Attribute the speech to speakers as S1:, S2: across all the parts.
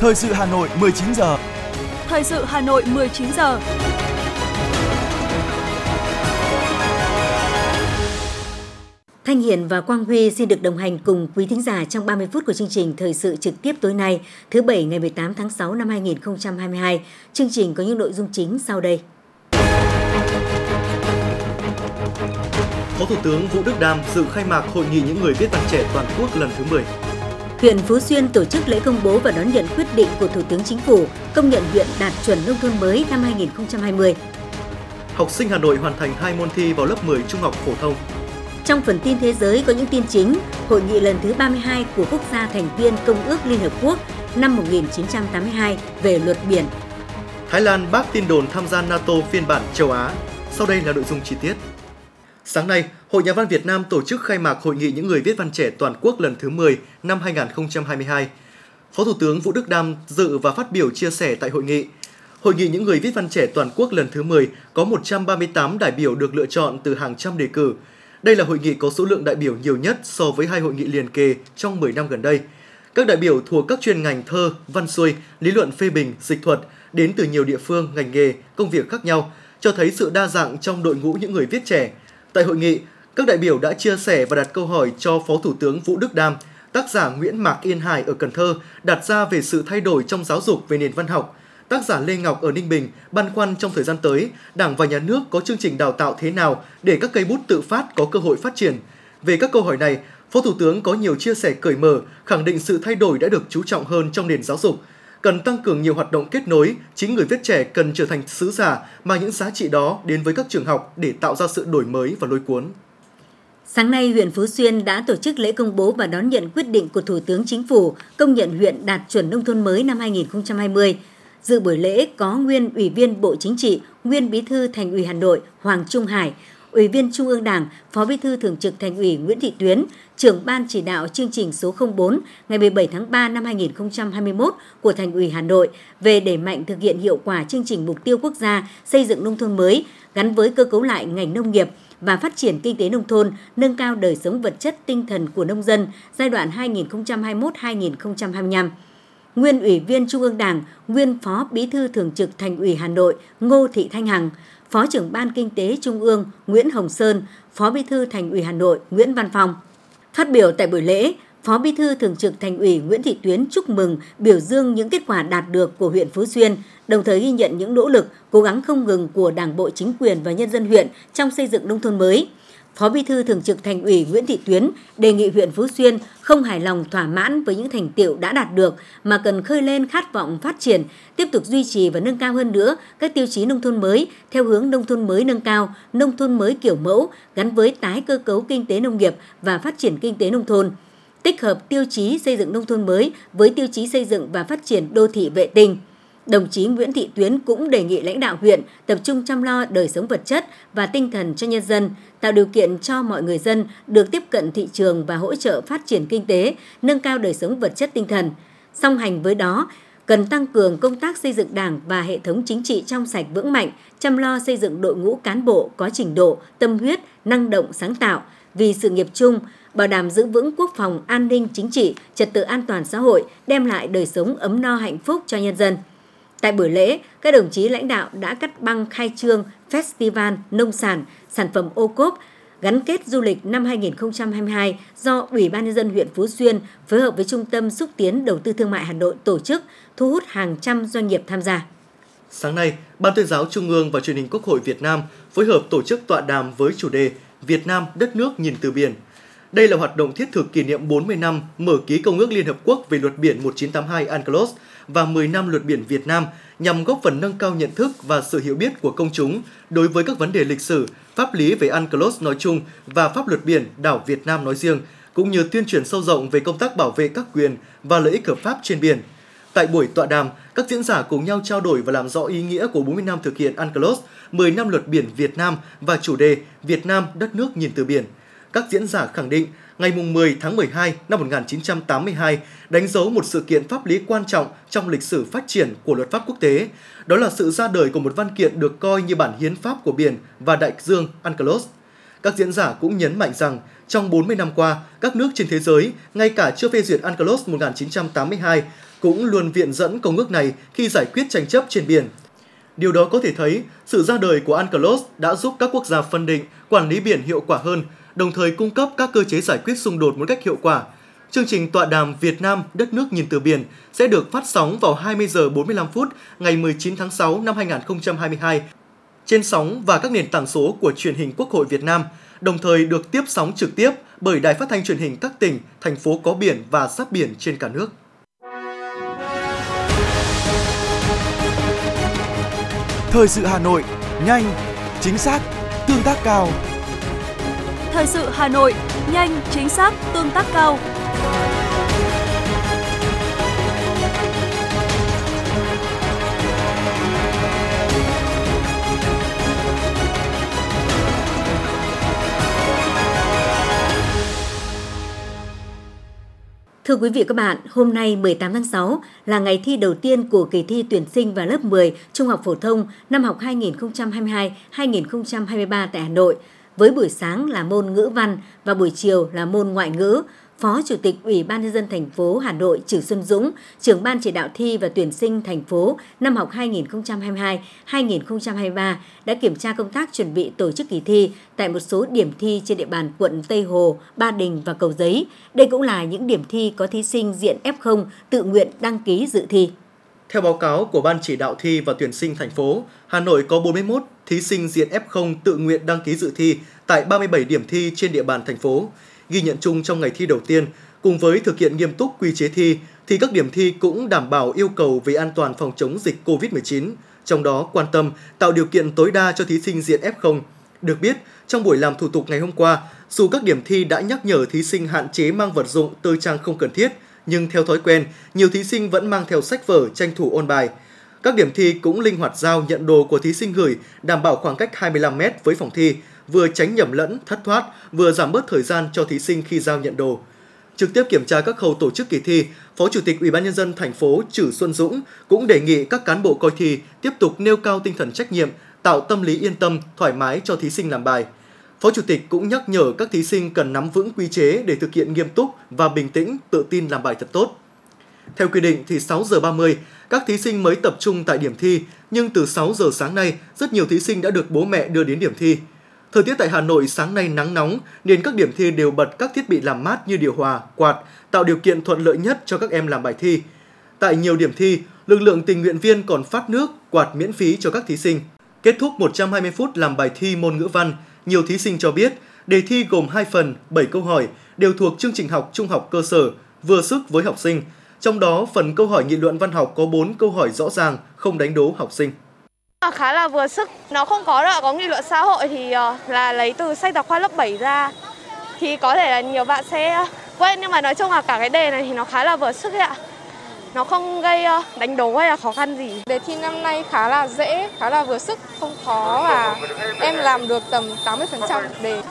S1: Thời sự Hà Nội 19 giờ.
S2: Thời sự Hà Nội 19 giờ.
S3: Thanh Hiền và Quang Huy xin được đồng hành cùng quý thính giả trong 30 phút của chương trình Thời sự trực tiếp tối nay, thứ Bảy ngày 18 tháng 6 năm 2022. Chương trình có những nội dung chính sau đây.
S4: Phó Thủ tướng Vũ Đức Đam dự khai mạc Hội nghị những người viết văn trẻ toàn quốc lần thứ 10.
S3: Huyện Phú Xuyên tổ chức lễ công bố và đón nhận quyết định của Thủ tướng Chính phủ công nhận huyện đạt chuẩn nông thôn mới năm 2020.
S4: Học sinh Hà Nội hoàn thành hai môn thi vào lớp 10 trung học phổ thông.
S3: Trong phần tin thế giới có những tin chính, hội nghị lần thứ 32 của quốc gia thành viên Công ước Liên Hợp Quốc năm 1982 về luật biển.
S4: Thái Lan bác tin đồn tham gia NATO phiên bản châu Á. Sau đây là nội dung chi tiết. Sáng nay, Hội Nhà văn Việt Nam tổ chức khai mạc Hội nghị những người viết văn trẻ toàn quốc lần thứ 10 năm 2022. Phó Thủ tướng Vũ Đức Đam dự và phát biểu chia sẻ tại hội nghị. Hội nghị những người viết văn trẻ toàn quốc lần thứ 10 có 138 đại biểu được lựa chọn từ hàng trăm đề cử. Đây là hội nghị có số lượng đại biểu nhiều nhất so với hai hội nghị liền kề trong 10 năm gần đây. Các đại biểu thuộc các chuyên ngành thơ, văn xuôi, lý luận phê bình, dịch thuật đến từ nhiều địa phương, ngành nghề, công việc khác nhau, cho thấy sự đa dạng trong đội ngũ những người viết trẻ – Tại hội nghị, các đại biểu đã chia sẻ và đặt câu hỏi cho Phó Thủ tướng Vũ Đức Đam, tác giả Nguyễn Mạc Yên Hải ở Cần Thơ đặt ra về sự thay đổi trong giáo dục về nền văn học, tác giả Lê Ngọc ở Ninh Bình băn khoăn trong thời gian tới, Đảng và Nhà nước có chương trình đào tạo thế nào để các cây bút tự phát có cơ hội phát triển. Về các câu hỏi này, Phó Thủ tướng có nhiều chia sẻ cởi mở, khẳng định sự thay đổi đã được chú trọng hơn trong nền giáo dục, cần tăng cường nhiều hoạt động kết nối, chính người viết trẻ cần trở thành sứ giả mang những giá trị đó đến với các trường học để tạo ra sự đổi mới và lôi cuốn.
S3: Sáng nay, huyện Phú Xuyên đã tổ chức lễ công bố và đón nhận quyết định của Thủ tướng Chính phủ công nhận huyện đạt chuẩn nông thôn mới năm 2020. Dự buổi lễ có nguyên Ủy viên Bộ Chính trị, nguyên Bí thư Thành ủy Hà Nội Hoàng Trung Hải, Ủy viên Trung ương Đảng, Phó Bí thư Thường trực Thành ủy Nguyễn Thị Tuyến, trưởng ban chỉ đạo chương trình số 04 ngày 17 tháng 3 năm 2021 của Thành ủy Hà Nội về đẩy mạnh thực hiện hiệu quả chương trình mục tiêu quốc gia xây dựng nông thôn mới gắn với cơ cấu lại ngành nông nghiệp và phát triển kinh tế nông thôn, nâng cao đời sống vật chất tinh thần của nông dân giai đoạn 2021-2025 nguyên Ủy viên Trung ương Đảng, nguyên Phó Bí thư Thường trực Thành ủy Hà Nội Ngô Thị Thanh Hằng, Phó trưởng Ban Kinh tế Trung ương Nguyễn Hồng Sơn, Phó Bí thư Thành ủy Hà Nội Nguyễn Văn Phong. Phát biểu tại buổi lễ, Phó Bí thư Thường trực Thành ủy Nguyễn Thị Tuyến chúc mừng, biểu dương những kết quả đạt được của huyện Phú Xuyên, đồng thời ghi nhận những nỗ lực, cố gắng không ngừng của Đảng bộ chính quyền và nhân dân huyện trong xây dựng nông thôn mới. Phó Bí thư Thường trực Thành ủy Nguyễn Thị Tuyến đề nghị huyện Phú Xuyên không hài lòng thỏa mãn với những thành tiệu đã đạt được mà cần khơi lên khát vọng phát triển, tiếp tục duy trì và nâng cao hơn nữa các tiêu chí nông thôn mới theo hướng nông thôn mới nâng cao, nông thôn mới kiểu mẫu gắn với tái cơ cấu kinh tế nông nghiệp và phát triển kinh tế nông thôn tích hợp tiêu chí xây dựng nông thôn mới với tiêu chí xây dựng và phát triển đô thị vệ tinh Đồng chí Nguyễn Thị Tuyến cũng đề nghị lãnh đạo huyện tập trung chăm lo đời sống vật chất và tinh thần cho nhân dân, tạo điều kiện cho mọi người dân được tiếp cận thị trường và hỗ trợ phát triển kinh tế, nâng cao đời sống vật chất tinh thần. Song hành với đó, cần tăng cường công tác xây dựng Đảng và hệ thống chính trị trong sạch vững mạnh, chăm lo xây dựng đội ngũ cán bộ có trình độ, tâm huyết, năng động, sáng tạo vì sự nghiệp chung, bảo đảm giữ vững quốc phòng, an ninh chính trị, trật tự an toàn xã hội, đem lại đời sống ấm no hạnh phúc cho nhân dân. Tại buổi lễ, các đồng chí lãnh đạo đã cắt băng khai trương Festival Nông sản, sản phẩm ô cốp gắn kết du lịch năm 2022 do Ủy ban Nhân dân huyện Phú Xuyên phối hợp với Trung tâm Xúc tiến Đầu tư Thương mại Hà Nội tổ chức, thu hút hàng trăm doanh nghiệp tham gia.
S4: Sáng nay, Ban tuyên giáo Trung ương và Truyền hình Quốc hội Việt Nam phối hợp tổ chức tọa đàm với chủ đề Việt Nam đất nước nhìn từ biển. Đây là hoạt động thiết thực kỷ niệm 40 năm mở ký Công ước Liên Hợp Quốc về luật biển 1982 UNCLOS và 10 năm luật biển Việt Nam nhằm góp phần nâng cao nhận thức và sự hiểu biết của công chúng đối với các vấn đề lịch sử, pháp lý về UNCLOS nói chung và pháp luật biển đảo Việt Nam nói riêng, cũng như tuyên truyền sâu rộng về công tác bảo vệ các quyền và lợi ích hợp pháp trên biển. Tại buổi tọa đàm, các diễn giả cùng nhau trao đổi và làm rõ ý nghĩa của 40 năm thực hiện UNCLOS, 10 năm luật biển Việt Nam và chủ đề Việt Nam đất nước nhìn từ biển. Các diễn giả khẳng định ngày 10 tháng 12 năm 1982 đánh dấu một sự kiện pháp lý quan trọng trong lịch sử phát triển của luật pháp quốc tế. Đó là sự ra đời của một văn kiện được coi như bản hiến pháp của biển và đại dương UNCLOS. Các diễn giả cũng nhấn mạnh rằng trong 40 năm qua, các nước trên thế giới, ngay cả chưa phê duyệt UNCLOS 1982, cũng luôn viện dẫn công ước này khi giải quyết tranh chấp trên biển. Điều đó có thể thấy, sự ra đời của UNCLOS đã giúp các quốc gia phân định, quản lý biển hiệu quả hơn, đồng thời cung cấp các cơ chế giải quyết xung đột một cách hiệu quả. Chương trình tọa đàm Việt Nam đất nước nhìn từ biển sẽ được phát sóng vào 20 giờ 45 phút ngày 19 tháng 6 năm 2022 trên sóng và các nền tảng số của truyền hình Quốc hội Việt Nam, đồng thời được tiếp sóng trực tiếp bởi Đài Phát thanh Truyền hình các tỉnh, thành phố có biển và sát biển trên cả nước.
S1: Thời sự Hà Nội, nhanh, chính xác, tương tác cao.
S5: Thời sự Hà Nội, nhanh, chính xác, tương tác cao.
S3: Thưa quý vị các bạn, hôm nay 18 tháng 6 là ngày thi đầu tiên của kỳ thi tuyển sinh vào lớp 10 Trung học phổ thông năm học 2022-2023 tại Hà Nội, với buổi sáng là môn ngữ văn và buổi chiều là môn ngoại ngữ. Phó Chủ tịch Ủy ban nhân dân thành phố Hà Nội Trử Xuân Dũng, trưởng ban chỉ đạo thi và tuyển sinh thành phố năm học 2022-2023 đã kiểm tra công tác chuẩn bị tổ chức kỳ thi tại một số điểm thi trên địa bàn quận Tây Hồ, Ba Đình và Cầu Giấy. Đây cũng là những điểm thi có thí sinh diện F0 tự nguyện đăng ký dự thi.
S4: Theo báo cáo của Ban chỉ đạo thi và tuyển sinh thành phố, Hà Nội có 41 thí sinh diện F0 tự nguyện đăng ký dự thi tại 37 điểm thi trên địa bàn thành phố ghi nhận chung trong ngày thi đầu tiên, cùng với thực hiện nghiêm túc quy chế thi, thì các điểm thi cũng đảm bảo yêu cầu về an toàn phòng chống dịch COVID-19, trong đó quan tâm tạo điều kiện tối đa cho thí sinh diện F0. Được biết, trong buổi làm thủ tục ngày hôm qua, dù các điểm thi đã nhắc nhở thí sinh hạn chế mang vật dụng tư trang không cần thiết, nhưng theo thói quen, nhiều thí sinh vẫn mang theo sách vở tranh thủ ôn bài. Các điểm thi cũng linh hoạt giao nhận đồ của thí sinh gửi, đảm bảo khoảng cách 25 m với phòng thi, vừa tránh nhầm lẫn, thất thoát, vừa giảm bớt thời gian cho thí sinh khi giao nhận đồ. Trực tiếp kiểm tra các khâu tổ chức kỳ thi, Phó Chủ tịch Ủy ban nhân dân thành phố Trử Xuân Dũng cũng đề nghị các cán bộ coi thi tiếp tục nêu cao tinh thần trách nhiệm, tạo tâm lý yên tâm, thoải mái cho thí sinh làm bài. Phó Chủ tịch cũng nhắc nhở các thí sinh cần nắm vững quy chế để thực hiện nghiêm túc và bình tĩnh, tự tin làm bài thật tốt. Theo quy định thì 6 giờ 30, các thí sinh mới tập trung tại điểm thi, nhưng từ 6 giờ sáng nay, rất nhiều thí sinh đã được bố mẹ đưa đến điểm thi. Thời tiết tại Hà Nội sáng nay nắng nóng nên các điểm thi đều bật các thiết bị làm mát như điều hòa, quạt, tạo điều kiện thuận lợi nhất cho các em làm bài thi. Tại nhiều điểm thi, lực lượng tình nguyện viên còn phát nước, quạt miễn phí cho các thí sinh. Kết thúc 120 phút làm bài thi môn ngữ văn, nhiều thí sinh cho biết đề thi gồm 2 phần, 7 câu hỏi, đều thuộc chương trình học trung học cơ sở, vừa sức với học sinh. Trong đó, phần câu hỏi nghị luận văn học có 4 câu hỏi rõ ràng, không đánh đố học sinh.
S6: Khá là vừa sức, nó không có đoạn có nghị luận xã hội thì ờ, là lấy từ sách giáo khoa lớp 7 ra. Thì có thể là nhiều bạn sẽ quên nhưng mà nói chung là cả cái đề này thì nó khá là vừa sức ấy ạ. Nó không gây ờ, đánh đố hay là khó khăn gì.
S7: Đề thi năm nay khá là dễ, khá là vừa sức, không khó và em làm được tầm 80% đề.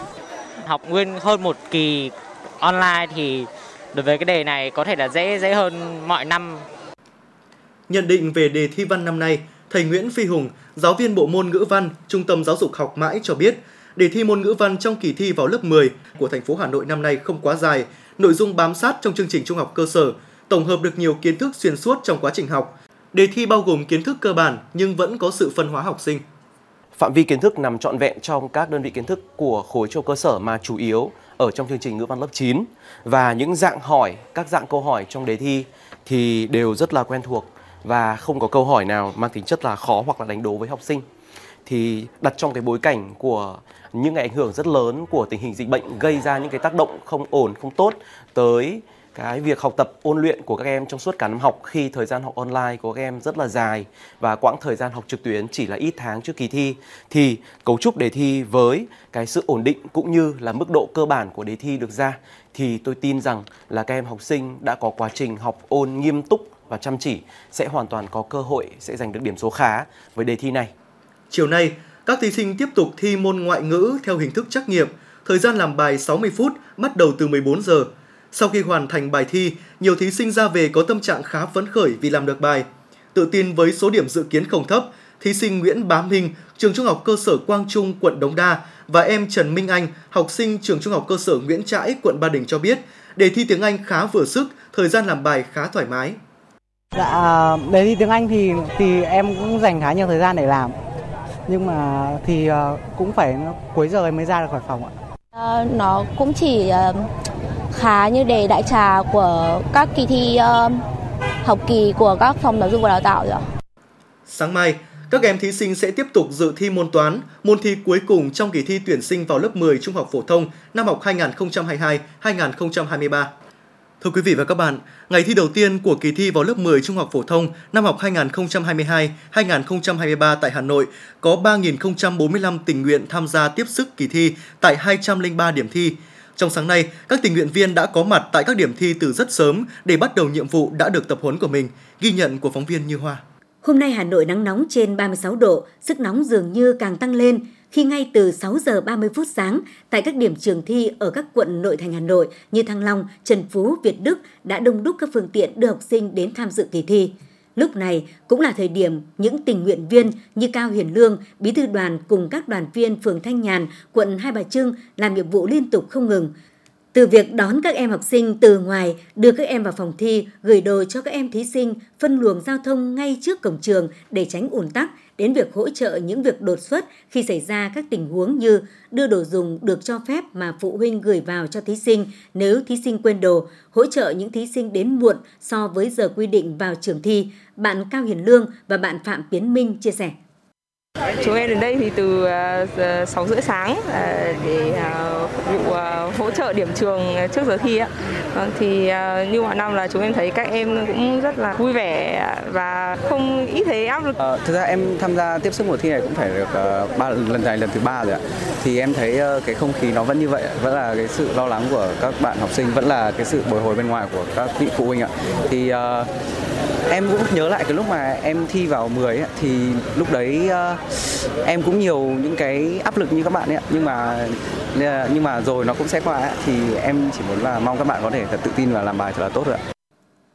S8: Học nguyên hơn một kỳ online thì đối với cái đề này có thể là dễ dễ hơn mọi năm.
S4: Nhận định về đề thi văn năm nay, thầy Nguyễn Phi Hùng, giáo viên bộ môn ngữ văn, Trung tâm Giáo dục Học Mãi cho biết, đề thi môn ngữ văn trong kỳ thi vào lớp 10 của thành phố Hà Nội năm nay không quá dài, nội dung bám sát trong chương trình trung học cơ sở, tổng hợp được nhiều kiến thức xuyên suốt trong quá trình học. Đề thi bao gồm kiến thức cơ bản nhưng vẫn có sự phân hóa học sinh.
S9: Phạm vi kiến thức nằm trọn vẹn trong các đơn vị kiến thức của khối trung cơ sở mà chủ yếu ở trong chương trình ngữ văn lớp 9 và những dạng hỏi, các dạng câu hỏi trong đề thi thì đều rất là quen thuộc và không có câu hỏi nào mang tính chất là khó hoặc là đánh đố với học sinh. Thì đặt trong cái bối cảnh của những cái ảnh hưởng rất lớn của tình hình dịch bệnh gây ra những cái tác động không ổn không tốt tới cái việc học tập ôn luyện của các em trong suốt cả năm học khi thời gian học online của các em rất là dài và quãng thời gian học trực tuyến chỉ là ít tháng trước kỳ thi thì cấu trúc đề thi với cái sự ổn định cũng như là mức độ cơ bản của đề thi được ra thì tôi tin rằng là các em học sinh đã có quá trình học ôn nghiêm túc và chăm chỉ sẽ hoàn toàn có cơ hội sẽ giành được điểm số khá với đề thi này.
S4: Chiều nay, các thí sinh tiếp tục thi môn ngoại ngữ theo hình thức trắc nghiệm, thời gian làm bài 60 phút, bắt đầu từ 14 giờ. Sau khi hoàn thành bài thi, nhiều thí sinh ra về có tâm trạng khá phấn khởi vì làm được bài. Tự tin với số điểm dự kiến không thấp, thí sinh Nguyễn Bá Minh, trường Trung học cơ sở Quang Trung, quận Đống Đa và em Trần Minh Anh, học sinh trường Trung học cơ sở Nguyễn Trãi, quận Ba Đình cho biết, đề thi tiếng Anh khá vừa sức, thời gian làm bài khá thoải mái.
S10: Dạ, đề thi tiếng Anh thì thì em cũng dành khá nhiều thời gian để làm. Nhưng mà thì ờ, cũng phải cuối giờ mới ra được khỏi phòng ạ.
S11: À, nó cũng chỉ uh, khá như đề đại trà của các kỳ thi uh, học kỳ của các phòng giáo dục và đào tạo rồi ạ.
S4: Sáng mai, các em thí sinh sẽ tiếp tục dự thi môn toán, môn thi cuối cùng trong kỳ thi tuyển sinh vào lớp 10 trung học phổ thông năm học 2022-2023. Thưa quý vị và các bạn, ngày thi đầu tiên của kỳ thi vào lớp 10 trung học phổ thông năm học 2022-2023 tại Hà Nội có 3.045 tình nguyện tham gia tiếp sức kỳ thi tại 203 điểm thi. Trong sáng nay, các tình nguyện viên đã có mặt tại các điểm thi từ rất sớm để bắt đầu nhiệm vụ đã được tập huấn của mình, ghi nhận của phóng viên Như Hoa.
S3: Hôm nay Hà Nội nắng nóng trên 36 độ, sức nóng dường như càng tăng lên khi ngay từ 6 giờ 30 phút sáng tại các điểm trường thi ở các quận nội thành Hà Nội như Thăng Long, Trần Phú, Việt Đức đã đông đúc các phương tiện đưa học sinh đến tham dự kỳ thi. Lúc này cũng là thời điểm những tình nguyện viên như Cao Hiền Lương, bí thư đoàn cùng các đoàn viên phường Thanh Nhàn, quận Hai Bà Trưng làm nhiệm vụ liên tục không ngừng. Từ việc đón các em học sinh từ ngoài, đưa các em vào phòng thi, gửi đồ cho các em thí sinh, phân luồng giao thông ngay trước cổng trường để tránh ùn tắc, đến việc hỗ trợ những việc đột xuất khi xảy ra các tình huống như đưa đồ dùng được cho phép mà phụ huynh gửi vào cho thí sinh nếu thí sinh quên đồ, hỗ trợ những thí sinh đến muộn so với giờ quy định vào trường thi, bạn Cao Hiền Lương và bạn Phạm Tiến Minh chia sẻ.
S7: Chúng em đến đây thì từ à, 6 rưỡi sáng à, để à, phục vụ hỗ trợ điểm trường trước giờ thi ạ. Vâng, thì như mọi năm là chúng em thấy các em cũng rất là vui vẻ và không ít thấy áp lực.
S12: À, thực ra em tham gia tiếp sức mùa thi này cũng phải được ờ, ba lần này lần thứ ba rồi ạ. Thì em thấy ờ, cái không khí nó vẫn như vậy, vẫn là cái sự lo lắng của các bạn học sinh, vẫn là cái sự bồi hồi bên ngoài của các vị phụ huynh ạ. Thì em cũng nhớ lại cái lúc mà em thi vào 10 ấy, thì lúc đấy uh, em cũng nhiều những cái áp lực như các bạn ấy nhưng mà nhưng mà rồi nó cũng sẽ qua ấy, thì em chỉ muốn là mong các bạn có thể thật tự tin và làm bài thật là tốt rồi ạ.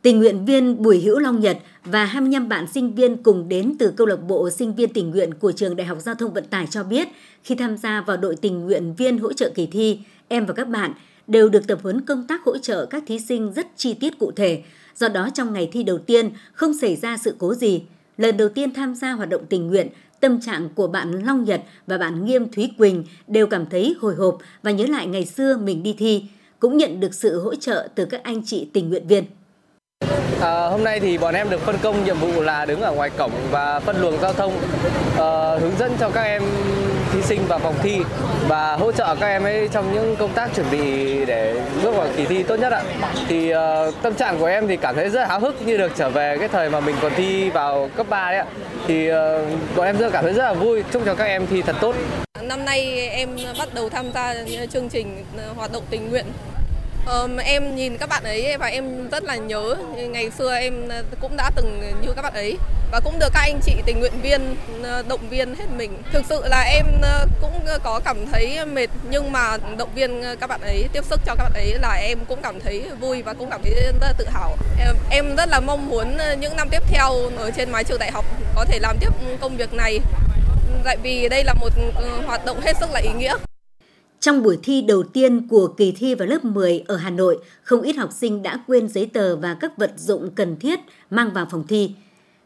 S3: Tình nguyện viên Bùi Hữu Long Nhật và 25 bạn sinh viên cùng đến từ câu lạc bộ sinh viên tình nguyện của trường Đại học Giao thông Vận tải cho biết, khi tham gia vào đội tình nguyện viên hỗ trợ kỳ thi, em và các bạn đều được tập huấn công tác hỗ trợ các thí sinh rất chi tiết cụ thể, Do đó trong ngày thi đầu tiên không xảy ra sự cố gì. Lần đầu tiên tham gia hoạt động tình nguyện, tâm trạng của bạn Long Nhật và bạn Nghiêm Thúy Quỳnh đều cảm thấy hồi hộp và nhớ lại ngày xưa mình đi thi, cũng nhận được sự hỗ trợ từ các anh chị tình nguyện viên.
S13: À, hôm nay thì bọn em được phân công nhiệm vụ là đứng ở ngoài cổng và phân luồng giao thông, à, hướng dẫn cho các em thí sinh vào phòng thi và hỗ trợ các em ấy trong những công tác chuẩn bị để bước vào kỳ thi tốt nhất ạ. Thì uh, tâm trạng của em thì cảm thấy rất háo hức như được trở về cái thời mà mình còn thi vào cấp 3 đấy ạ. Thì uh, bọn em rất cảm thấy rất là vui, chúc cho các em thi thật tốt.
S7: Năm nay em bắt đầu tham gia chương trình ờ, hoạt động tình nguyện Um, em nhìn các bạn ấy và em rất là nhớ ngày xưa em ờ, cũng đã từng như các bạn ấy và cũng được các anh chị tình nguyện viên ờ, động viên hết mình. Thực sự là em ờ, cũng có cảm thấy mệt nhưng mà động viên các bạn ấy tiếp sức cho các bạn ấy là em cũng cảm thấy vui và cũng cảm thấy rất là tự hào. Em, em rất là mong muốn những năm tiếp theo ở trên mái trường đại học có thể làm tiếp công việc này tại vì đây là một hoạt động hết sức là ý nghĩa.
S3: Trong buổi thi đầu tiên của kỳ thi vào lớp 10 ở Hà Nội, không ít học sinh đã quên giấy tờ và các vật dụng cần thiết mang vào phòng thi.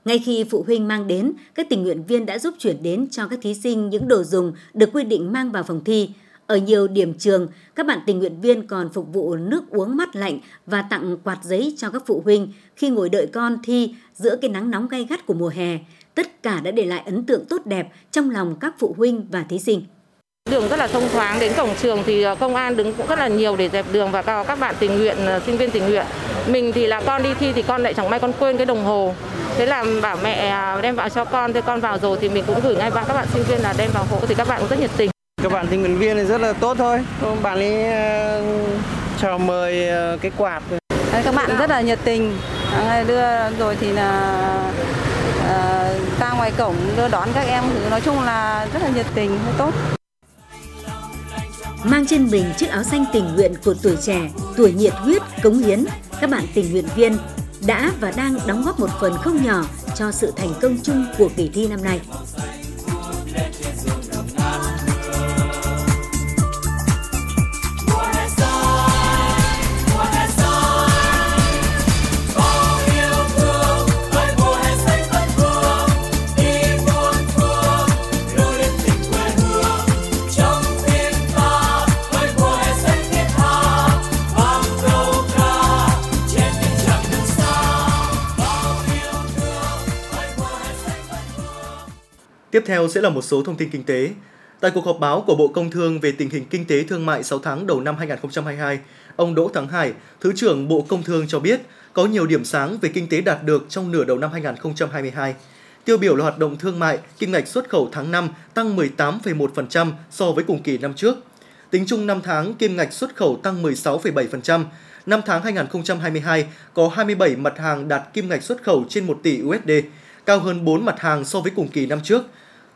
S3: Ngay khi phụ huynh mang đến, các tình nguyện viên đã giúp chuyển đến cho các thí sinh những đồ dùng được quy định mang vào phòng thi. Ở nhiều điểm trường, các bạn tình nguyện viên còn phục vụ nước uống mát lạnh và tặng quạt giấy cho các phụ huynh khi ngồi đợi con thi giữa cái nắng nóng gay gắt của mùa hè. Tất cả đã để lại ấn tượng tốt đẹp trong lòng các phụ huynh và thí sinh.
S14: Đường rất là thông thoáng, đến cổng trường thì ờ, công an đứng cũng rất là nhiều để dẹp đường và có các bạn tình nguyện, ờ, sinh viên tình nguyện. Mình thì là con đi thi thì con lại chẳng may con quên cái đồng hồ. Thế là bảo mẹ à, đem vào cho con, thế con vào rồi thì mình cũng gửi ngay bạn các bạn sinh viên là đem vào hộ thì các bạn cũng rất nhiệt tình.
S10: Các bạn tình nguyện viên thì rất là tốt thôi. Bạn ấy ờ, chào mời cái quạt.
S15: Các bạn rất là nhiệt tình. Đưa rồi thì là ra ngoài cổng đưa đón các em nói chung là rất là nhiệt tình, rất tốt
S3: mang trên mình chiếc áo xanh tình nguyện của tuổi trẻ, tuổi nhiệt huyết, cống hiến, các bạn tình nguyện viên đã và đang đóng góp một phần không nhỏ cho sự thành công chung của kỳ thi năm nay.
S4: Tiếp theo sẽ là một số thông tin kinh tế. Tại cuộc họp báo của Bộ Công Thương về tình hình kinh tế thương mại 6 tháng đầu năm 2022, ông Đỗ Thắng Hải, Thứ trưởng Bộ Công Thương cho biết có nhiều điểm sáng về kinh tế đạt được trong nửa đầu năm 2022. Tiêu biểu là hoạt động thương mại, kim ngạch xuất khẩu tháng 5 tăng 18,1% so với cùng kỳ năm trước. Tính chung 5 tháng, kim ngạch xuất khẩu tăng 16,7%. Năm tháng 2022 có 27 mặt hàng đạt kim ngạch xuất khẩu trên 1 tỷ USD, cao hơn 4 mặt hàng so với cùng kỳ năm trước.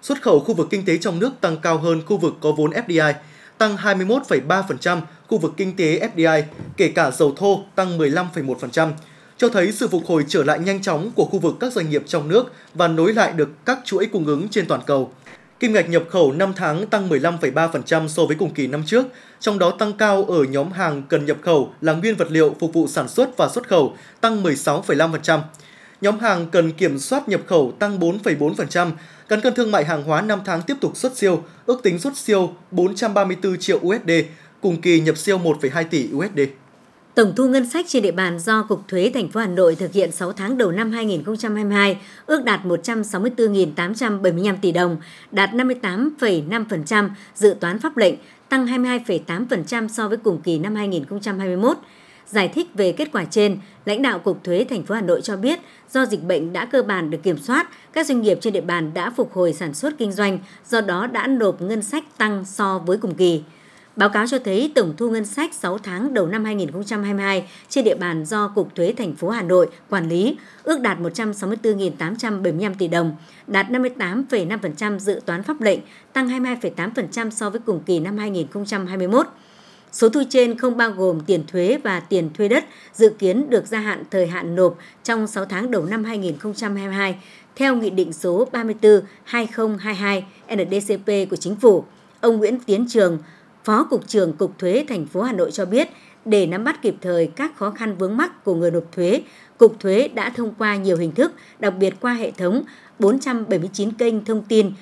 S4: Xuất khẩu khu vực kinh tế trong nước tăng cao hơn khu vực có vốn FDI, tăng 21,3%, khu vực kinh tế FDI, kể cả dầu thô tăng 15,1%, cho thấy sự phục hồi trở lại nhanh chóng của khu vực các doanh nghiệp trong nước và nối lại được các chuỗi cung ứng trên toàn cầu. Kim ngạch nhập khẩu 5 tháng tăng 15,3% so với cùng kỳ năm trước, trong đó tăng cao ở nhóm hàng cần nhập khẩu là nguyên vật liệu phục vụ sản xuất và xuất khẩu tăng 16,5%. Nhóm hàng cần kiểm soát nhập khẩu tăng 4,4%, cán cân thương mại hàng hóa 5 tháng tiếp tục xuất siêu, ước tính xuất siêu 434 triệu USD, cùng kỳ nhập siêu 1,2 tỷ USD.
S3: Tổng thu ngân sách trên địa bàn do Cục Thuế thành phố Hà Nội thực hiện 6 tháng đầu năm 2022 ước đạt 164.875 tỷ đồng, đạt 58,5% dự toán pháp lệnh, tăng 22,8% so với cùng kỳ năm 2021. Giải thích về kết quả trên, lãnh đạo Cục Thuế thành phố Hà Nội cho biết, do dịch bệnh đã cơ bản được kiểm soát, các doanh nghiệp trên địa bàn đã phục hồi sản xuất kinh doanh, do đó đã nộp ngân sách tăng so với cùng kỳ. Báo cáo cho thấy tổng thu ngân sách 6 tháng đầu năm 2022 trên địa bàn do Cục Thuế thành phố Hà Nội quản lý ước đạt 164.875 tỷ đồng, đạt 58,5% dự toán pháp lệnh, tăng 22,8% so với cùng kỳ năm 2021. Số thu trên không bao gồm tiền thuế và tiền thuê đất dự kiến được gia hạn thời hạn nộp trong 6 tháng đầu năm 2022 theo Nghị định số 34-2022 NDCP của Chính phủ. Ông Nguyễn Tiến Trường, Phó Cục trưởng Cục Thuế thành phố Hà Nội cho biết, để nắm bắt kịp thời các khó khăn vướng mắc của người nộp thuế, Cục Thuế đã thông qua nhiều hình thức, đặc biệt qua hệ thống 479 kênh thông tin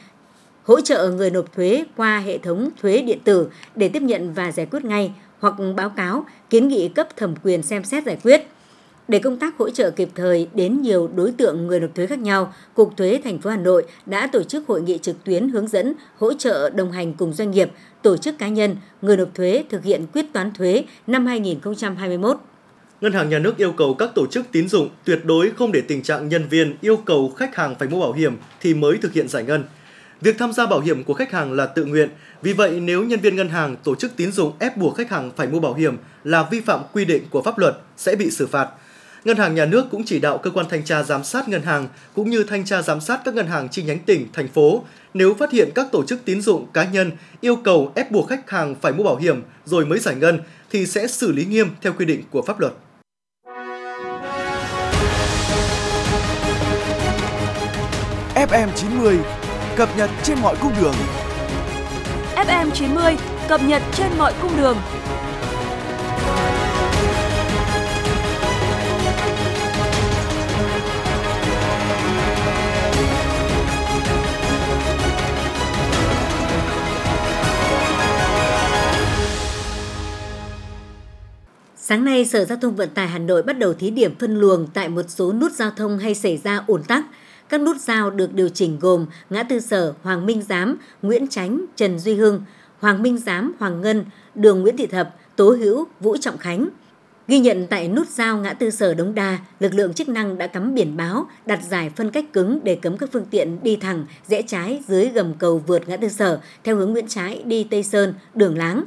S3: hỗ trợ người nộp thuế qua hệ thống thuế điện tử để tiếp nhận và giải quyết ngay hoặc báo cáo, kiến nghị cấp thẩm quyền xem xét giải quyết. Để công tác hỗ trợ kịp thời đến nhiều đối tượng người nộp thuế khác nhau, Cục Thuế thành phố Hà Nội đã tổ chức hội nghị trực tuyến hướng dẫn hỗ trợ đồng hành cùng doanh nghiệp, tổ chức cá nhân, người nộp thuế thực hiện quyết toán thuế năm 2021.
S4: Ngân hàng Nhà nước yêu cầu các tổ chức tín dụng tuyệt đối không để tình trạng nhân viên yêu cầu khách hàng phải mua bảo hiểm thì mới thực hiện giải ngân. Việc tham gia bảo hiểm của khách hàng là tự nguyện, vì vậy nếu nhân viên ngân hàng, tổ chức tín dụng ép buộc khách hàng phải mua bảo hiểm là vi phạm quy định của pháp luật sẽ bị xử phạt. Ngân hàng Nhà nước cũng chỉ đạo cơ quan thanh tra giám sát ngân hàng cũng như thanh tra giám sát các ngân hàng chi nhánh tỉnh, thành phố nếu phát hiện các tổ chức tín dụng cá nhân yêu cầu ép buộc khách hàng phải mua bảo hiểm rồi mới giải ngân thì sẽ xử lý nghiêm theo quy định của pháp luật.
S1: FM90 cập nhật trên mọi cung đường.
S2: FM 90 cập nhật trên mọi cung đường.
S3: Sáng nay, Sở Giao thông Vận tải Hà Nội bắt đầu thí điểm phân luồng tại một số nút giao thông hay xảy ra ủn tắc. Các nút giao được điều chỉnh gồm ngã tư sở Hoàng Minh Giám, Nguyễn Chánh, Trần Duy Hưng, Hoàng Minh Giám, Hoàng Ngân, đường Nguyễn Thị Thập, Tố Hữu, Vũ Trọng Khánh. Ghi nhận tại nút giao ngã tư sở Đống Đa, lực lượng chức năng đã cắm biển báo, đặt giải phân cách cứng để cấm các phương tiện đi thẳng, rẽ trái dưới gầm cầu vượt ngã tư sở theo hướng Nguyễn Trái đi Tây Sơn, đường Láng.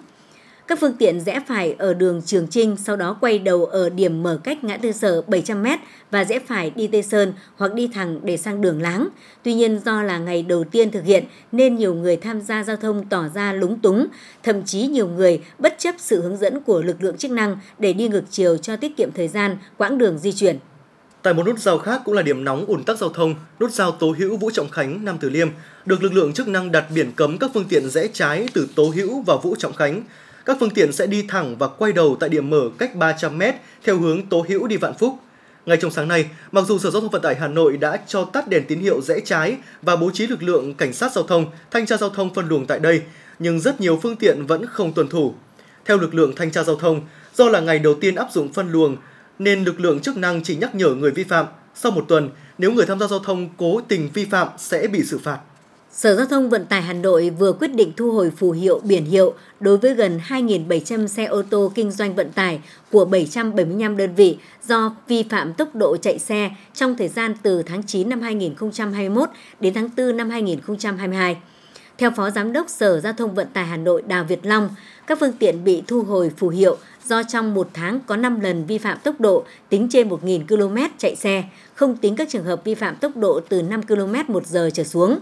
S3: Các phương tiện rẽ phải ở đường Trường Trinh, sau đó quay đầu ở điểm mở cách ngã tư sở 700m và rẽ phải đi Tây Sơn hoặc đi thẳng để sang đường Láng. Tuy nhiên do là ngày đầu tiên thực hiện nên nhiều người tham gia giao thông tỏ ra lúng túng, thậm chí nhiều người bất chấp sự hướng dẫn của lực lượng chức năng để đi ngược chiều cho tiết kiệm thời gian, quãng đường di chuyển.
S4: Tại một nút giao khác cũng là điểm nóng ủn tắc giao thông, nút giao Tố Hữu Vũ Trọng Khánh, Nam Từ Liêm, được lực lượng chức năng đặt biển cấm các phương tiện rẽ trái từ Tố Hữu vào Vũ Trọng Khánh. Các phương tiện sẽ đi thẳng và quay đầu tại điểm mở cách 300m theo hướng Tố Hữu đi Vạn Phúc. Ngay trong sáng nay, mặc dù Sở Giao thông Vận tải Hà Nội đã cho tắt đèn tín hiệu rẽ trái và bố trí lực lượng cảnh sát giao thông, thanh tra giao thông phân luồng tại đây, nhưng rất nhiều phương tiện vẫn không tuân thủ. Theo lực lượng thanh tra giao thông, do là ngày đầu tiên áp dụng phân luồng nên lực lượng chức năng chỉ nhắc nhở người vi phạm. Sau một tuần, nếu người tham gia giao thông cố tình vi phạm sẽ bị xử phạt.
S3: Sở Giao thông Vận tải Hà Nội vừa quyết định thu hồi phù hiệu biển hiệu đối với gần 2.700 xe ô tô kinh doanh vận tải của 775 đơn vị do vi phạm tốc độ chạy xe trong thời gian từ tháng 9 năm 2021 đến tháng 4 năm 2022. Theo Phó Giám đốc Sở Giao thông Vận tải Hà Nội Đào Việt Long, các phương tiện bị thu hồi phù hiệu do trong một tháng có 5 lần vi phạm tốc độ tính trên 1.000 km chạy xe, không tính các trường hợp vi phạm tốc độ từ 5 km một giờ trở xuống.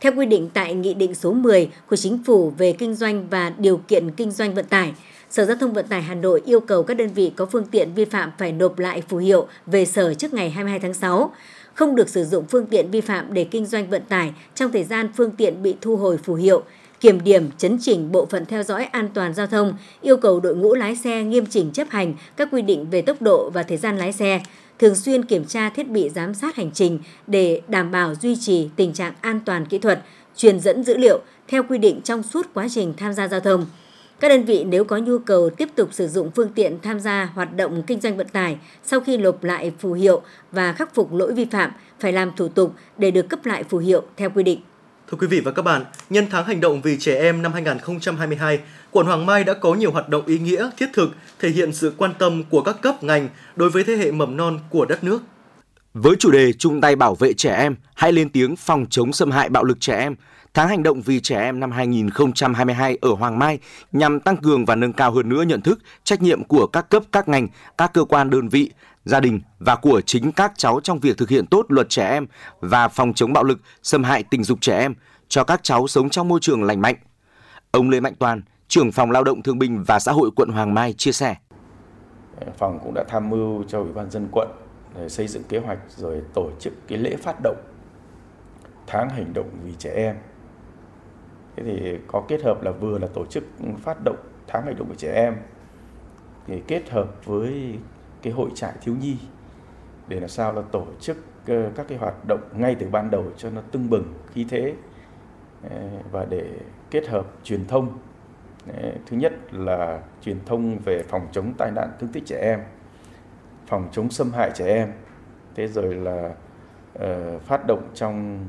S3: Theo quy định tại Nghị định số 10 của Chính phủ về kinh doanh và điều kiện kinh doanh vận tải, Sở Giao thông Vận tải Hà Nội yêu cầu các đơn vị có phương tiện vi phạm phải nộp lại phù hiệu về Sở trước ngày 22 tháng 6 không được sử dụng phương tiện vi phạm để kinh doanh vận tải trong thời gian phương tiện bị thu hồi phù hiệu, kiểm điểm, chấn chỉnh bộ phận theo dõi an toàn giao thông, yêu cầu đội ngũ lái xe nghiêm chỉnh chấp hành các quy định về tốc độ và thời gian lái xe, thường xuyên kiểm tra thiết bị giám sát hành trình để đảm bảo duy trì tình trạng an toàn kỹ thuật, truyền dẫn dữ liệu theo quy định trong suốt quá trình tham gia giao thông. Các đơn vị nếu có nhu cầu tiếp tục sử dụng phương tiện tham gia hoạt động kinh doanh vận tải sau khi nộp lại phù hiệu và khắc phục lỗi vi phạm phải làm thủ tục để được cấp lại phù hiệu theo quy định.
S4: Thưa quý vị và các bạn, nhân tháng hành động vì trẻ em năm 2022, quận Hoàng Mai đã có nhiều hoạt động ý nghĩa, thiết thực, thể hiện sự quan tâm của các cấp ngành đối với thế hệ mầm non của đất nước.
S16: Với chủ đề chung tay bảo vệ trẻ em, hãy lên tiếng phòng chống xâm hại bạo lực trẻ em, Tháng hành động vì trẻ em năm 2022 ở Hoàng Mai nhằm tăng cường và nâng cao hơn nữa nhận thức, trách nhiệm của các cấp, các ngành, các cơ quan đơn vị, gia đình và của chính các cháu trong việc thực hiện tốt luật trẻ em và phòng chống bạo lực, xâm hại tình dục trẻ em cho các cháu sống trong môi trường lành mạnh. Ông Lê Mạnh Toàn, trưởng phòng lao động thương binh và xã hội quận Hoàng Mai chia sẻ.
S17: Phòng cũng đã tham mưu cho Ủy ban dân quận để xây dựng kế hoạch rồi tổ chức cái lễ phát động tháng hành động vì trẻ em thế thì có kết hợp là vừa là tổ chức phát động tháng hành động vì trẻ em thì kết hợp với cái hội trại thiếu nhi để làm sao là tổ chức ờ, các cái hoạt động ngay từ ban đầu cho nó tưng bừng, khí thế ờ, và để kết hợp truyền thông. Ờ, thứ nhất là truyền thông về phòng chống tai nạn thương tích trẻ em, phòng chống xâm hại trẻ em, thế rồi là phát động trong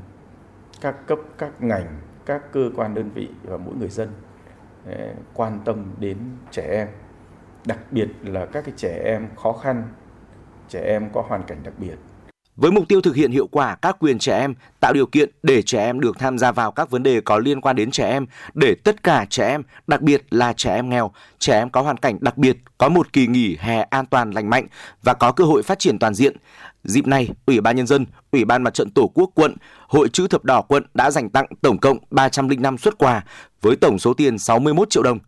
S17: các cấp, các ngành, các cơ quan đơn vị và mỗi người dân quan tâm đến trẻ em đặc biệt là các cái trẻ em khó khăn trẻ em có hoàn cảnh đặc biệt
S16: với mục tiêu thực hiện hiệu quả các quyền trẻ em, tạo điều kiện để trẻ em được tham gia vào các vấn đề có liên quan đến trẻ em, để tất cả trẻ em, đặc biệt là trẻ em nghèo, trẻ em có hoàn cảnh đặc biệt, có một kỳ nghỉ hè an toàn lành mạnh và có cơ hội phát triển toàn diện. Dịp này, Ủy ban Nhân dân, Ủy ban Mặt trận Tổ quốc quận, Hội chữ thập đỏ quận đã dành tặng tổng cộng 305 xuất quà với tổng số tiền 61 triệu đồng.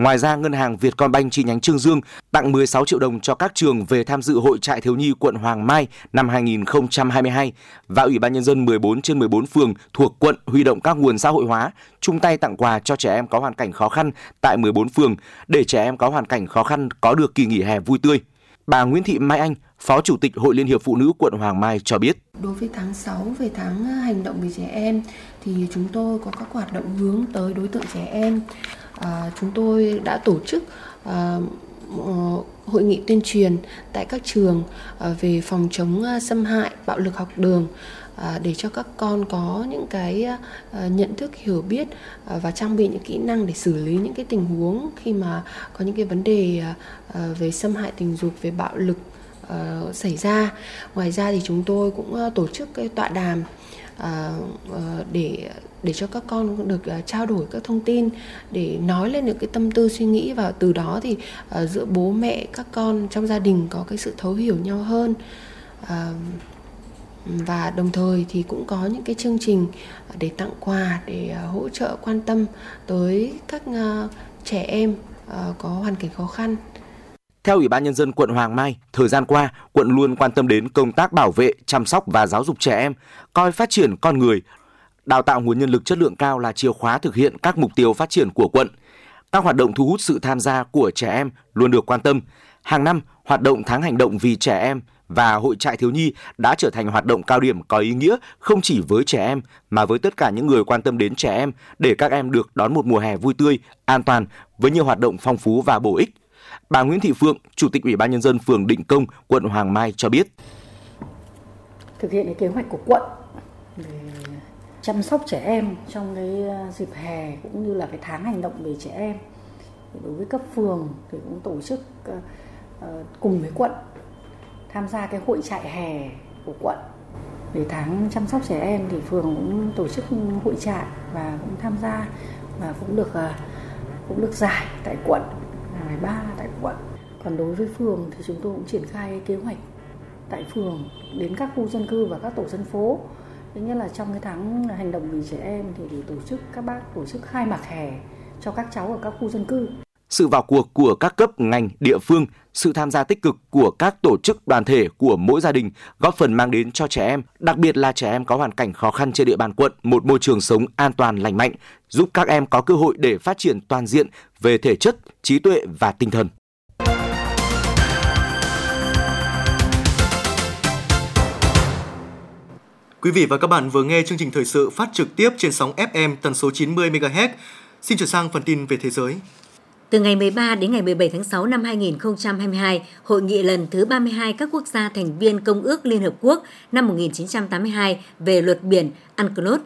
S16: Ngoài ra, Ngân hàng Vietcombank chi nhánh Trương Dương tặng 16 triệu đồng cho các trường về tham dự Hội trại thiếu nhi quận Hoàng Mai năm 2022 và Ủy ban Nhân dân 14 trên 14 phường thuộc quận huy động các nguồn xã hội hóa, chung tay tặng quà cho trẻ em có hoàn cảnh khó khăn tại 14 phường để trẻ em có hoàn cảnh khó khăn có được kỳ nghỉ hè vui tươi. Bà Nguyễn Thị Mai Anh, Phó Chủ tịch Hội Liên hiệp Phụ nữ quận Hoàng Mai cho biết.
S18: Đối với tháng 6 về tháng hành động vì trẻ em thì chúng tôi có các hoạt động hướng tới đối tượng trẻ em. À, chúng tôi đã tổ chức à, ờ, hội nghị tuyên truyền tại các trường à, về phòng chống à, xâm hại bạo lực học đường À, để cho các con có những cái à, à, nhận thức hiểu biết à, và trang bị những kỹ năng để xử lý những cái tình huống khi mà có những cái vấn đề à, về xâm hại tình dục về bạo lực ờ, xảy ra. Ngoài ra thì chúng tôi cũng ờ, tổ chức cái tọa đàm Ờ, ờ, để để cho các con được ờ, trao đổi các thông tin, để nói lên những cái tâm tư suy nghĩ và từ đó thì giữa bố mẹ, các con trong gia đình có cái sự thấu hiểu nhau hơn và đồng thời thì cũng có những cái chương trình để tặng quà, để hỗ trợ quan tâm tới các trẻ em có hoàn cảnh khó khăn.
S16: Theo Ủy ban Nhân dân quận Hoàng Mai, thời gian qua, quận luôn quan tâm đến công tác bảo vệ, chăm sóc và giáo dục trẻ em, coi phát triển con người, đào tạo nguồn nhân lực chất lượng cao là chìa khóa thực hiện các mục tiêu phát triển của quận. Các hoạt động thu hút sự tham gia của trẻ em luôn được quan tâm. Hàng năm, hoạt động tháng hành động vì trẻ em và hội trại thiếu nhi đã trở thành hoạt động cao điểm có ý nghĩa không chỉ với trẻ em mà với tất cả những người quan tâm đến trẻ em để các em được đón một mùa hè vui tươi, an toàn với nhiều hoạt động phong phú và bổ ích. Bà Nguyễn Thị Phượng, Chủ tịch Ủy ban nhân dân phường Định Công, quận Hoàng Mai cho biết.
S19: Thực hiện cái kế hoạch của quận để chăm sóc trẻ em trong cái ờ, dịp hè cũng như là cái tháng hành động về trẻ em. Đối với cấp phường thì cũng tổ chức ờ, ờ, cùng với quận tham gia cái hội trại hè của quận. Để tháng chăm sóc trẻ em thì phường cũng tổ chức hội trại và cũng tham gia và cũng được cũng được giải tại quận ngày ba tại quận. Còn đối với phường thì chúng tôi cũng triển khai kế hoạch tại phường đến các khu dân cư và các tổ dân phố. Thứ nhất là trong cái tháng hành động vì trẻ em thì thì tổ chức, các bác tổ chức khai mạc hè cho các cháu ở các khu dân cư
S20: sự vào cuộc của các cấp ngành địa phương, sự tham gia tích cực của các tổ chức đoàn thể của mỗi gia đình góp phần mang đến cho trẻ em, đặc biệt là trẻ em có hoàn cảnh khó khăn trên địa bàn quận một môi trường sống an toàn lành mạnh, giúp các em có cơ hội để phát triển toàn diện về thể chất, trí tuệ và tinh thần.
S4: Quý vị và các bạn vừa nghe chương trình thời sự phát trực tiếp trên sóng FM tần số 90 MHz. Xin chuyển sang phần tin về thế giới.
S3: Từ ngày 13 đến ngày 17 tháng 6 năm 2022, hội nghị lần thứ 32 các quốc gia thành viên Công ước Liên Hợp Quốc năm 1982 về luật biển UNCLOS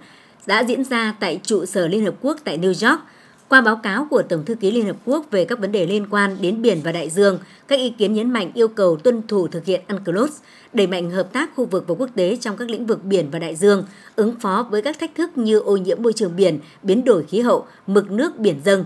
S3: đã diễn ra tại trụ sở Liên Hợp Quốc tại New York. Qua báo cáo của Tổng thư ký Liên Hợp Quốc về các vấn đề liên quan đến biển và đại dương, các ý kiến nhấn mạnh yêu cầu tuân thủ thực hiện UNCLOS, đẩy mạnh hợp tác khu vực và quốc tế trong các lĩnh vực biển và đại dương, ứng phó với các thách thức như ô nhiễm môi trường biển, biến đổi khí hậu, mực nước biển dâng.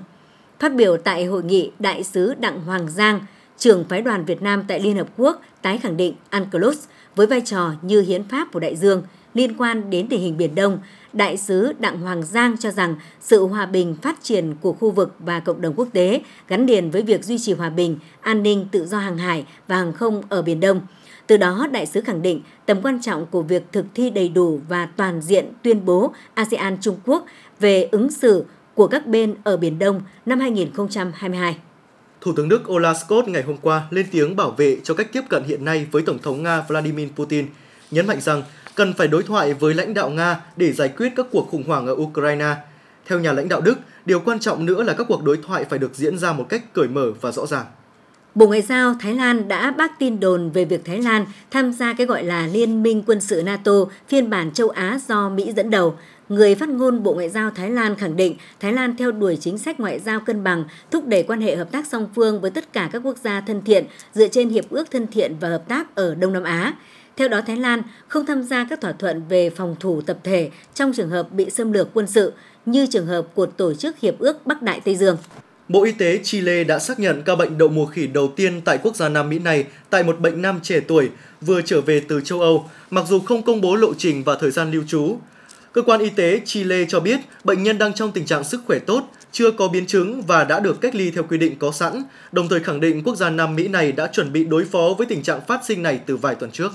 S3: Phát biểu tại hội nghị, Đại sứ Đặng Hoàng Giang, trưởng phái đoàn Việt Nam tại Liên Hợp Quốc tái khẳng định UNCLOS với vai trò như hiến pháp của đại dương liên quan đến tình hình Biển Đông, Đại sứ Đặng Hoàng Giang cho rằng sự hòa bình phát triển của khu vực và cộng đồng quốc tế gắn liền với việc duy trì hòa bình, an ninh, tự do hàng hải và hàng không ở Biển Đông. Từ đó, đại sứ khẳng định tầm quan trọng của việc thực thi đầy đủ và toàn diện tuyên bố ASEAN Trung Quốc về ứng xử của các bên ở Biển Đông năm 2022.
S4: Thủ tướng Đức Olaf Scholz ngày hôm qua lên tiếng bảo vệ cho cách tiếp cận hiện nay với Tổng thống Nga Vladimir Putin, nhấn mạnh rằng cần phải đối thoại với lãnh đạo Nga để giải quyết các cuộc khủng hoảng ở Ukraine. Theo nhà lãnh đạo Đức, điều quan trọng nữa là các cuộc đối thoại phải được diễn ra một cách cởi mở và rõ ràng.
S3: Bộ Ngoại giao Thái Lan đã bác tin đồn về việc Thái Lan tham gia cái gọi là Liên minh quân sự NATO phiên bản châu Á do Mỹ dẫn đầu. Người phát ngôn Bộ Ngoại giao Thái Lan khẳng định Thái Lan theo đuổi chính sách ngoại giao cân bằng, thúc đẩy quan hệ hợp tác song phương với tất cả các quốc gia thân thiện dựa trên hiệp ước thân thiện và hợp tác ở Đông Nam Á. Theo đó, Thái Lan không tham gia các thỏa thuận về phòng thủ tập thể trong trường hợp bị xâm lược quân sự như trường hợp của Tổ chức Hiệp ước Bắc Đại Tây Dương.
S4: Bộ Y tế Chile đã xác nhận ca bệnh đậu mùa khỉ đầu tiên tại quốc gia Nam Mỹ này tại một bệnh nam trẻ tuổi vừa trở về từ châu Âu, mặc dù không công bố lộ trình và thời gian lưu trú. Cơ quan y tế Chile cho biết bệnh nhân đang trong tình trạng sức khỏe tốt, chưa có biến chứng và đã được cách ly theo quy định có sẵn, đồng thời khẳng định quốc gia Nam Mỹ này đã chuẩn bị đối phó với tình trạng phát sinh này từ vài tuần trước.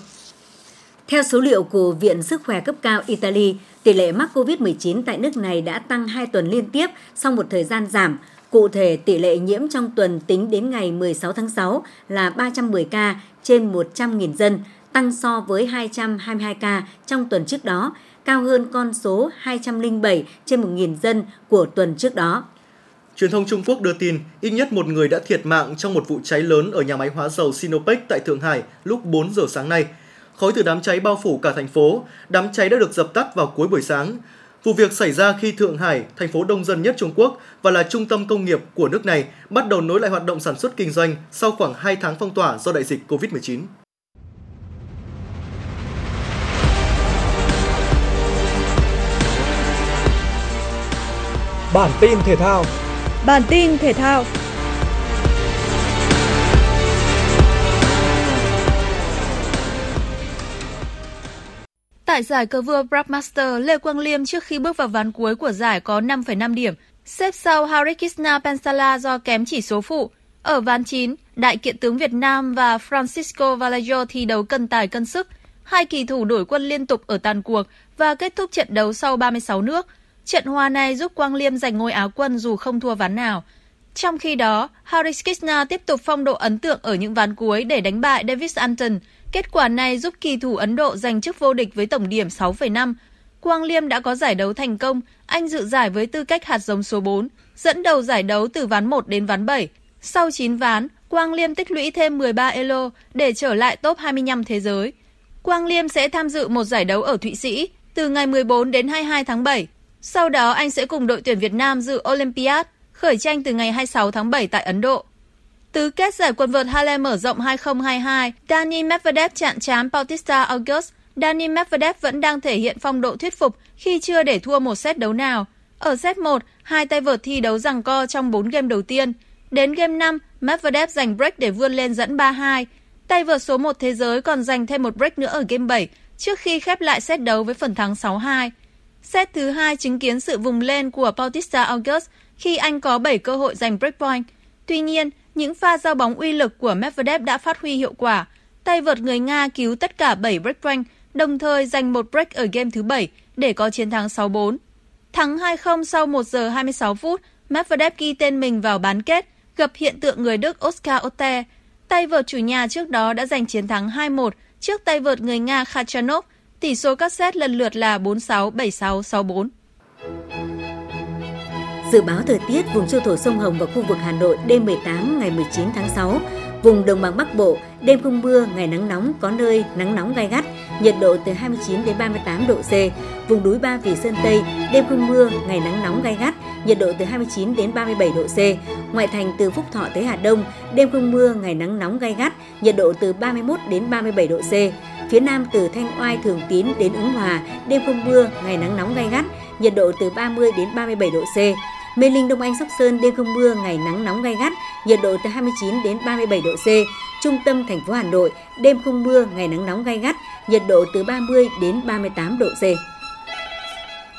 S3: Theo số liệu của Viện Sức khỏe cấp cao Italy, tỷ lệ mắc COVID-19 tại nước này đã tăng 2 tuần liên tiếp sau một thời gian giảm. Cụ thể, tỷ lệ nhiễm trong tuần tính đến ngày 16 tháng 6 là 310 ca trên 100.000 dân, tăng so với 222 ca trong tuần trước đó, cao hơn con số 207 trên 1.000 dân của tuần trước đó.
S4: Truyền thông Trung Quốc đưa tin ít nhất một người đã thiệt mạng trong một vụ cháy lớn ở nhà máy hóa dầu Sinopec tại Thượng Hải lúc 4 giờ sáng nay. Khói từ đám cháy bao phủ cả thành phố, đám cháy đã được dập tắt vào cuối buổi sáng. Vụ việc xảy ra khi Thượng Hải, thành phố đông dân nhất Trung Quốc và là trung tâm công nghiệp của nước này, bắt đầu nối lại hoạt động sản xuất kinh doanh sau khoảng 2 tháng phong tỏa do đại dịch COVID-19.
S1: Bản tin thể thao
S2: Bản tin thể thao Tại giải cờ vua Brabmaster, Lê Quang Liêm trước khi bước vào ván cuối của giải có 5,5 điểm, xếp sau Harikisna Pensala do kém chỉ số phụ. Ở ván 9, đại kiện tướng Việt Nam và Francisco Vallejo thi đấu cân tài cân sức. Hai kỳ thủ đổi quân liên tục ở tàn cuộc và kết thúc trận đấu sau 36 nước. Trận hòa này giúp Quang Liêm giành ngôi áo quân dù không thua ván nào. Trong khi đó, Harikrishna tiếp tục phong độ ấn tượng ở những ván cuối để đánh bại Davis Anton. Kết quả này giúp kỳ thủ Ấn Độ giành chức vô địch với tổng điểm 6,5. Quang Liêm đã có giải đấu thành công, anh dự giải với tư cách hạt giống số 4, dẫn đầu giải đấu từ ván 1 đến ván 7. Sau 9 ván, Quang Liêm tích lũy thêm 13 elo để trở lại top 25 thế giới. Quang Liêm sẽ tham dự một giải đấu ở Thụy Sĩ, từ ngày 14 đến 22 tháng 7. Sau đó anh sẽ cùng đội tuyển Việt Nam dự Olympiad, khởi tranh từ ngày 26 tháng 7 tại Ấn Độ. Tứ kết giải quần vợt Harlem mở rộng 2022, Dani Medvedev chạm trán Bautista August. Dani Medvedev vẫn đang thể hiện phong độ thuyết phục khi chưa để thua một set đấu nào. Ở set 1, hai tay vợt thi đấu rằng co trong 4 game đầu tiên. Đến game 5, Medvedev giành break để vươn lên dẫn 3-2. Tay vợt số 1 thế giới còn giành thêm một break nữa ở game 7 trước khi khép lại set đấu với phần thắng 6-2. Set thứ hai chứng kiến sự vùng lên của Bautista August khi anh có 7 cơ hội giành break point. Tuy nhiên, những pha giao bóng uy lực của Medvedev đã phát huy hiệu quả. Tay vợt người Nga cứu tất cả 7 break point, đồng thời giành một break ở game thứ 7 để có chiến thắng 6-4. Thắng 2-0 sau 1 giờ 26 phút, Medvedev ghi tên mình vào bán kết, gặp hiện tượng người Đức Oscar Otte. Tay vợt chủ nhà trước đó đã giành chiến thắng 2-1 trước tay vợt người Nga Khachanov. Tỷ số các set lần lượt là 4-6, 7-6, 6-4.
S3: Dự báo thời tiết vùng châu thổ sông Hồng và khu vực Hà Nội đêm 18 ngày 19 tháng 6, vùng đồng bằng Bắc Bộ đêm không mưa, ngày nắng nóng có nơi nắng nóng gai gắt, nhiệt độ từ 29 đến 38 độ C. Vùng núi Ba Vì Sơn Tây đêm không mưa, ngày nắng nóng gai gắt, nhiệt độ từ 29 đến 37 độ C. Ngoại thành từ Phúc Thọ tới Hà Đông đêm không mưa, ngày nắng nóng gai gắt, nhiệt độ từ 31 đến 37 độ C. Phía Nam từ Thanh Oai Thường Tín đến Ứng Hòa đêm không mưa, ngày nắng nóng gai gắt, nhiệt độ từ 30 đến 37 độ C. Mê Linh Đông Anh Sóc Sơn đêm không mưa, ngày nắng nóng gai gắt, nhiệt độ từ 29 đến 37 độ C. Trung tâm thành phố Hà Nội đêm không mưa, ngày nắng nóng gai gắt, nhiệt độ từ 30 đến 38 độ C.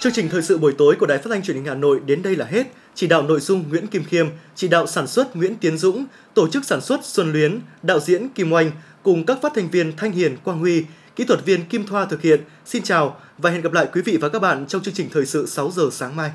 S4: Chương trình thời sự buổi tối của Đài Phát thanh Truyền hình Hà Nội đến đây là hết. Chỉ đạo nội dung Nguyễn Kim Khiêm, chỉ đạo sản xuất Nguyễn Tiến Dũng, tổ chức sản xuất Xuân Luyến, đạo diễn Kim Oanh cùng các phát thanh viên Thanh Hiền, Quang Huy, kỹ thuật viên Kim Thoa thực hiện. Xin chào và hẹn gặp lại quý vị và các bạn trong chương trình thời sự 6 giờ sáng mai.